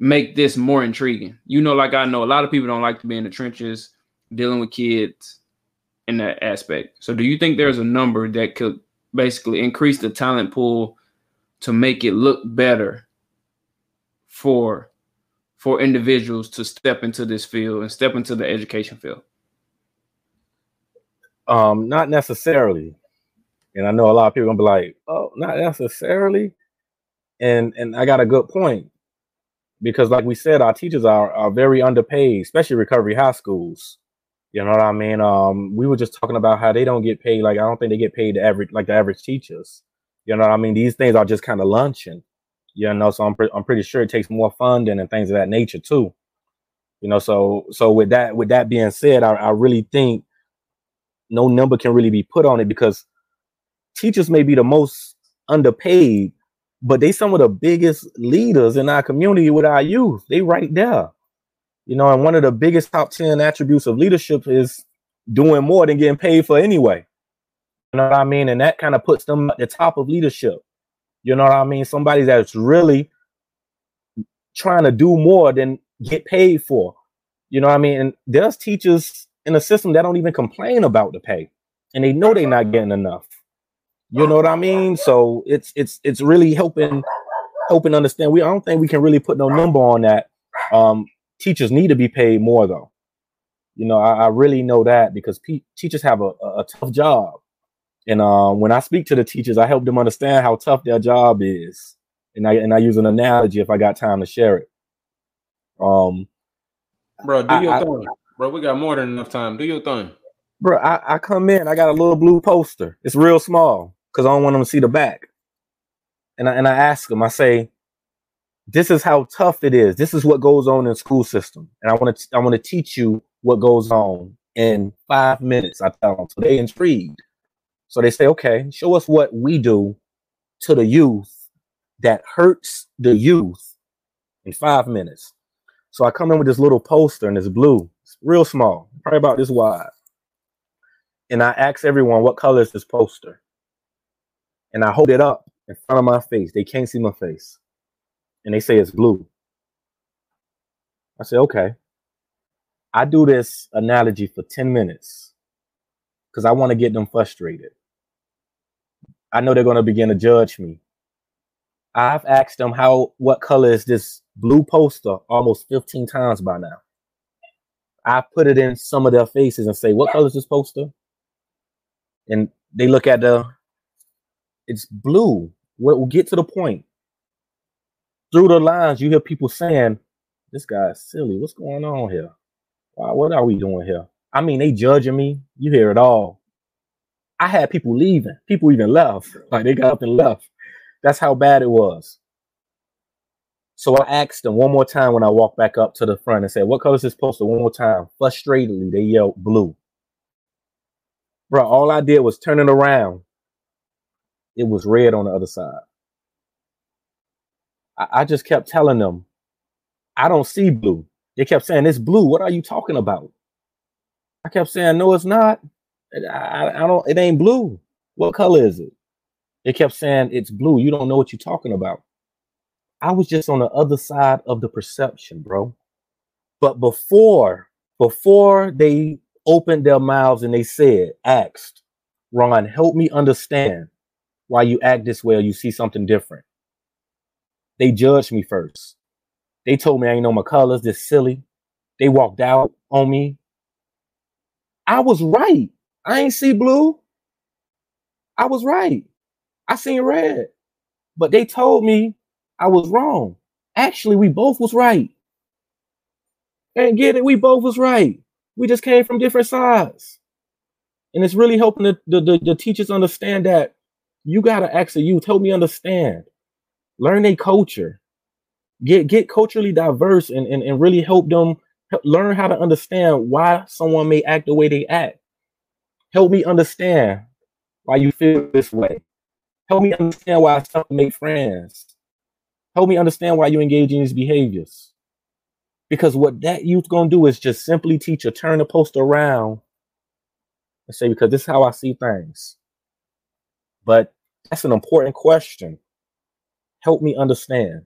make this more intriguing? You know, like I know a lot of people don't like to be in the trenches dealing with kids in that aspect. So do you think there's a number that could basically increase the talent pool to make it look better for for individuals to step into this field and step into the education field? Um, not necessarily. And I know a lot of people gonna be like, "Oh, not necessarily." And and I got a good point because, like we said, our teachers are are very underpaid, especially recovery high schools. You know what I mean? Um, we were just talking about how they don't get paid. Like I don't think they get paid the average like the average teachers. You know what I mean? These things are just kind of luncheon. You know, so I'm pre- I'm pretty sure it takes more funding and things of that nature too. You know, so so with that with that being said, I, I really think no number can really be put on it because teachers may be the most underpaid, but they some of the biggest leaders in our community with our youth. They right there. You know, and one of the biggest top 10 attributes of leadership is doing more than getting paid for anyway. You know what I mean? And that kind of puts them at the top of leadership. You know what I mean? Somebody that's really trying to do more than get paid for. You know what I mean? And there's teachers in a system that don't even complain about the pay and they know they're not getting enough. You know what I mean? So it's it's it's really helping helping understand. We I don't think we can really put no number on that. Um, teachers need to be paid more though. You know, I, I really know that because pe- teachers have a, a, a tough job, and um, when I speak to the teachers, I help them understand how tough their job is, and I and I use an analogy if I got time to share it. Um, bro, do your I, thing, bro. We got more than enough time. Do your thing, bro. I, I come in, I got a little blue poster. It's real small because I don't want them to see the back. And I, and I ask them, I say, this is how tough it is. This is what goes on in school system. And I want to I want to teach you what goes on in five minutes. I tell them. So they intrigued. So they say, okay, show us what we do to the youth that hurts the youth in five minutes. So I come in with this little poster and it's blue. It's real small, probably about this wide. And I ask everyone, what color is this poster? And I hold it up in front of my face. They can't see my face. And they say it's blue. I say, okay. I do this analogy for 10 minutes because I want to get them frustrated. I know they're going to begin to judge me. I've asked them how what color is this blue poster almost 15 times by now. I put it in some of their faces and say, "What color is this poster?" And they look at the, it's blue. We'll get to the point. Through the lines, you hear people saying, "This guy's silly. What's going on here? What are we doing here?" I mean, they judging me. You hear it all. I had people leaving. People even left. Like they got up and left. That's how bad it was. So I asked them one more time when I walked back up to the front and said, What color is this poster? One more time. Frustratedly, they yelled blue. Bro, all I did was turn it around. It was red on the other side. I, I just kept telling them, I don't see blue. They kept saying, It's blue. What are you talking about? I kept saying, No, it's not. I, I don't, it ain't blue. What color is it? They kept saying, It's blue. You don't know what you're talking about. I was just on the other side of the perception, bro. But before, before they opened their mouths and they said, asked, Ron, help me understand why you act this way or you see something different. They judged me first. They told me I ain't know my colors, this silly. They walked out on me. I was right. I ain't see blue. I was right. I seen red. But they told me I was wrong. Actually, we both was right. And get it, we both was right. We just came from different sides. And it's really helping the, the, the, the teachers understand that you gotta the youth, help me understand. Learn a culture. Get get culturally diverse and, and, and really help them learn how to understand why someone may act the way they act. Help me understand why you feel this way. Help me understand why some make friends. Help me understand why you engage in these behaviors. Because what that youth gonna do is just simply teach a turn the post around and say, because this is how I see things. But that's an important question. Help me understand.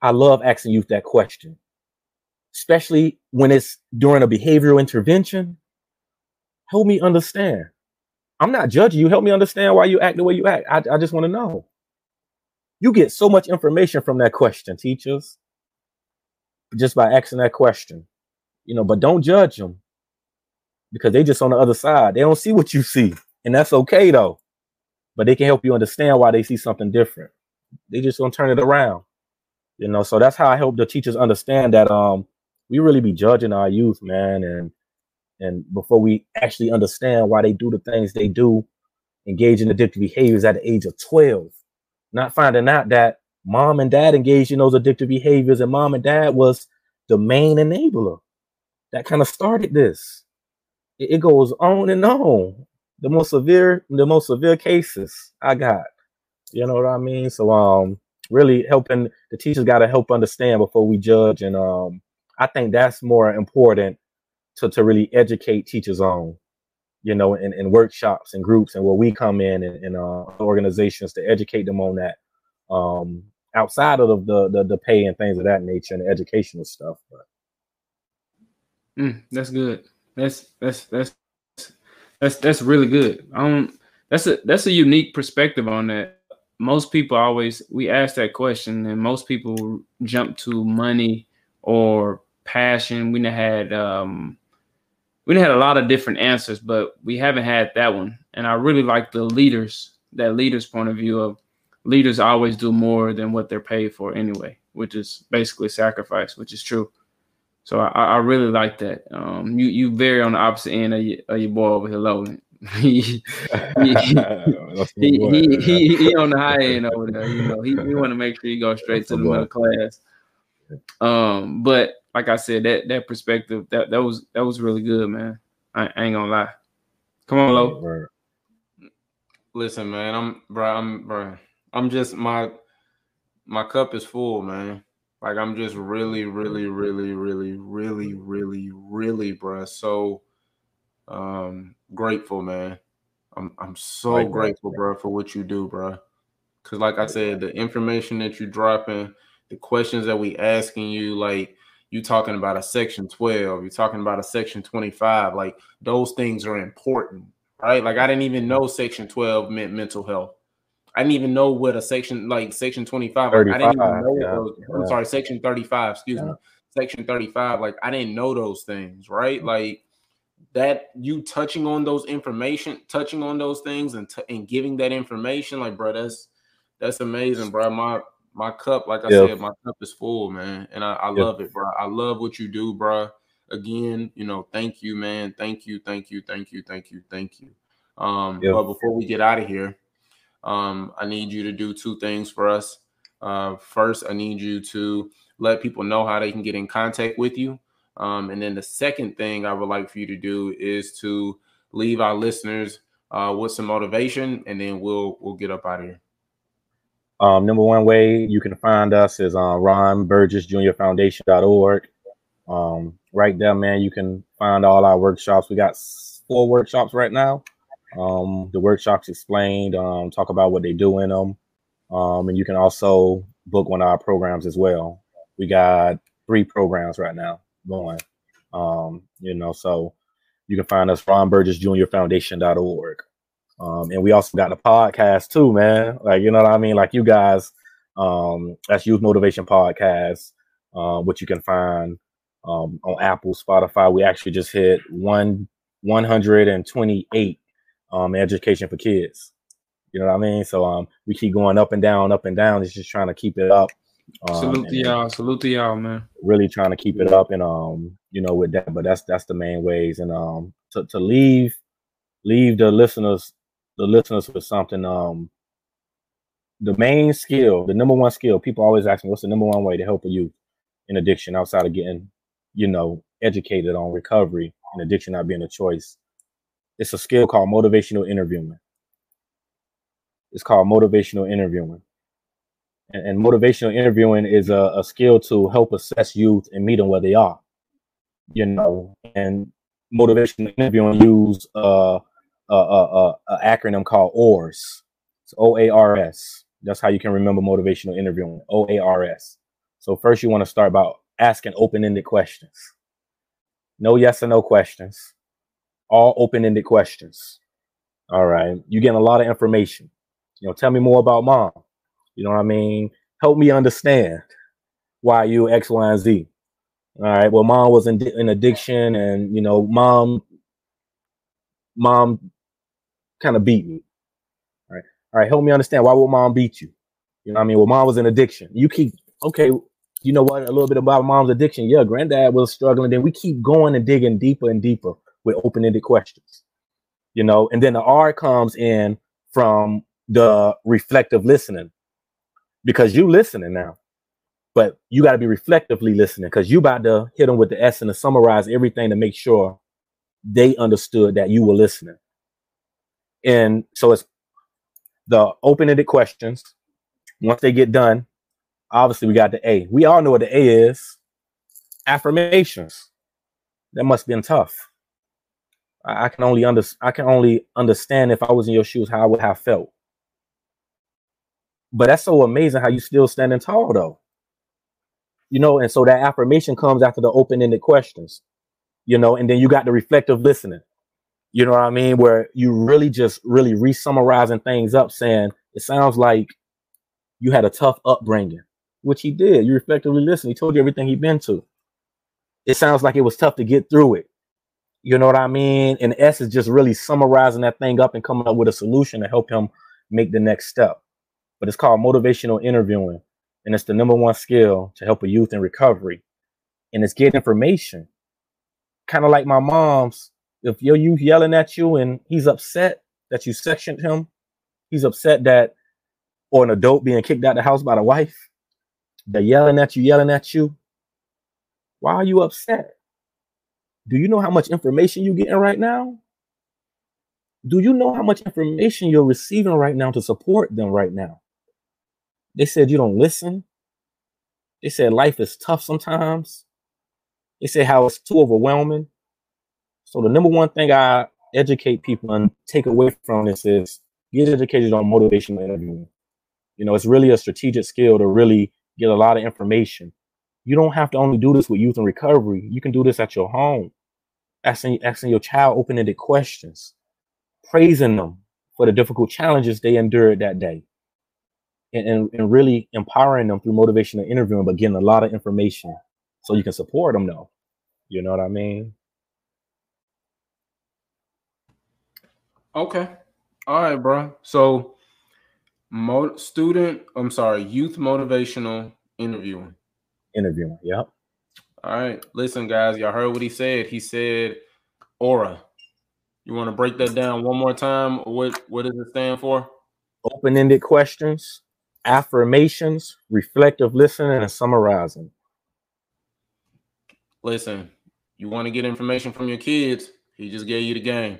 I love asking youth that question, especially when it's during a behavioral intervention. Help me understand. I'm not judging you. Help me understand why you act the way you act. I, I just want to know. You get so much information from that question, teachers, just by asking that question. You know, but don't judge them because they just on the other side. They don't see what you see, and that's okay though. But they can help you understand why they see something different. They just gonna turn it around. You know, so that's how I help the teachers understand that um we really be judging our youth, man, and and before we actually understand why they do the things they do, engage in addictive behaviors at the age of 12 not finding out that mom and dad engaged in those addictive behaviors and mom and dad was the main enabler that kind of started this it, it goes on and on the most severe the most severe cases i got you know what i mean so um really helping the teachers got to help understand before we judge and um i think that's more important to, to really educate teachers on you know, in, in workshops and groups and where we come in and, and uh, organizations to educate them on that um, outside of the, the, the pay and things of that nature and educational stuff. But. Mm, that's good. That's that's that's that's that's really good. Um, that's a that's a unique perspective on that. Most people always we ask that question, and most people jump to money or passion. We had um we had a lot of different answers, but we haven't had that one. And I really like the leaders, that leaders' point of view of leaders always do more than what they're paid for anyway, which is basically sacrifice, which is true. So I, I really like that. Um, you you very on the opposite end of your, of your boy over here, low. he, he, he, he, he, he, on the high end over there. You know, he, he want to make sure you go straight to the middle class. Um, but like I said, that that perspective that that was that was really good, man. I, I ain't gonna lie. Come on, Lo. Listen, man, I'm bro, I'm bro, I'm just my my cup is full, man. Like I'm just really, really, really, really, really, really, really, bro. So um grateful, man. I'm I'm so right, grateful, bro, for what you do, bro. Cause like I said, the information that you're dropping, the questions that we asking you, like you talking about a section 12 you're talking about a section 25 like those things are important right like i didn't even know section 12 meant mental health i didn't even know what a section like section 25 like, i didn't even know yeah, was, i'm sorry section 35 excuse yeah. me Section 35. Like I didn't know those things, right? Like that you touching on those information, touching on those things and t- and giving that information, like bro, that's that's amazing, bro. My my cup, like I yeah. said, my cup is full, man, and I, I yeah. love it, bro. I love what you do, bro. Again, you know, thank you, man. Thank you, thank you, thank you, thank you, thank you. Um, yeah. but before we get out of here, um, I need you to do two things for us. Uh, first, I need you to let people know how they can get in contact with you. Um, and then the second thing I would like for you to do is to leave our listeners uh, with some motivation, and then we'll we'll get up out of here. Um, number one way you can find us is on Ron Burgess Jr. Foundation.org. Um, right there, man, you can find all our workshops. We got four workshops right now. Um, the workshops explained, um, talk about what they do in them. Um, and you can also book one of our programs as well. We got three programs right now going. Um, you know, so you can find us Ron Burgess Jr. Foundation.org. Um, and we also got a podcast too, man. Like, you know what I mean? Like you guys, um, that's Youth Motivation Podcast, uh, which you can find um, on Apple, Spotify. We actually just hit one 128 um, education for kids. You know what I mean? So um, we keep going up and down, up and down. It's just trying to keep it up. Um, salute to y'all, salute to y'all, man. Really trying to keep it up and um, you know, with that. But that's that's the main ways. And um, to to leave leave the listeners the listeners with something. Um, the main skill, the number one skill, people always ask me, what's the number one way to help a youth in addiction outside of getting, you know, educated on recovery and addiction not being a choice? It's a skill called motivational interviewing. It's called motivational interviewing. And, and motivational interviewing is a, a skill to help assess youth and meet them where they are. You know, and motivational interviewing use uh, a, a, a acronym called OARS. It's O A R S. That's how you can remember motivational interviewing. O A R S. So first, you want to start by asking open-ended questions. No yes or no questions. All open-ended questions. All right. You're getting a lot of information. You know, tell me more about mom. You know what I mean? Help me understand why you X, Y, and Z. All right. Well, mom was in, in addiction, and you know, mom, mom kind of beat me. All right. All right. Help me understand why would mom beat you? You know what I mean? Well, mom was in addiction. You keep okay. You know what? A little bit about mom's addiction. Yeah, granddad was struggling. Then we keep going and digging deeper and deeper with open-ended questions. You know, and then the R comes in from the reflective listening because you listening now but you got to be reflectively listening because you about to hit them with the S and to summarize everything to make sure they understood that you were listening. And so it's the open-ended questions. Once they get done, obviously we got the A. We all know what the A is. Affirmations. That must have been tough. I, can only under I can only understand if I was in your shoes how I would have felt. But that's so amazing how you still standing tall though. You know, and so that affirmation comes after the open-ended questions, you know, and then you got the reflective listening. You know what I mean? Where you really just really re-summarizing things up, saying it sounds like you had a tough upbringing, which he did. You reflectively listened. He told you everything he'd been to. It sounds like it was tough to get through it. You know what I mean? And S is just really summarizing that thing up and coming up with a solution to help him make the next step. But it's called motivational interviewing. And it's the number one skill to help a youth in recovery. And it's get information. Kind of like my mom's if your youth yelling at you and he's upset that you sectioned him, he's upset that, or an adult being kicked out of the house by the wife, they're yelling at you, yelling at you. Why are you upset? Do you know how much information you're getting right now? Do you know how much information you're receiving right now to support them right now? They said you don't listen. They said life is tough sometimes. They said how it's too overwhelming. So the number one thing I educate people and take away from this is get educated on motivational interviewing. You know, it's really a strategic skill to really get a lot of information. You don't have to only do this with youth and recovery. You can do this at your home, asking asking your child open-ended questions, praising them for the difficult challenges they endured that day, and, and, and really empowering them through motivational interviewing, but getting a lot of information so you can support them though. You know what I mean? Okay. All right, bro. So, mo- student, I'm sorry, youth motivational interviewing. Interviewing. Yep. All right. Listen, guys, y'all heard what he said. He said aura. You want to break that down one more time? What what does it stand for? Open-ended questions, affirmations, reflective listening, and summarizing. Listen, you want to get information from your kids, he just gave you the game.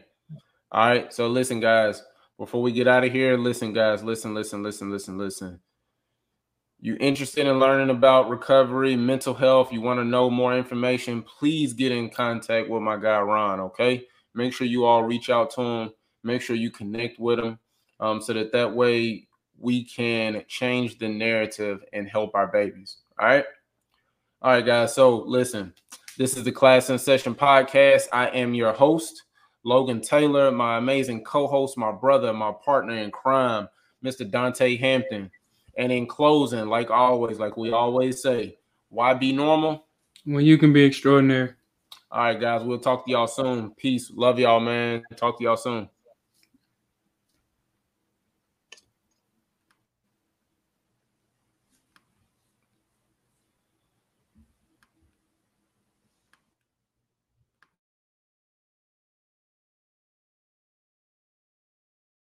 All right. So listen, guys, before we get out of here, listen, guys, listen, listen, listen, listen, listen. You interested in learning about recovery, mental health, you want to know more information, please get in contact with my guy Ron, okay? Make sure you all reach out to him, make sure you connect with him um, so that that way we can change the narrative and help our babies. All right. All right, guys. So listen, this is the Class in Session podcast. I am your host, Logan Taylor, my amazing co-host, my brother, my partner in crime, Mr. Dontay Hampton. And in closing, like always, like we always say, why be normal? When you can be extraordinary. All right, guys, we'll talk to y'all soon. Peace. Love y'all, man. Talk to y'all soon.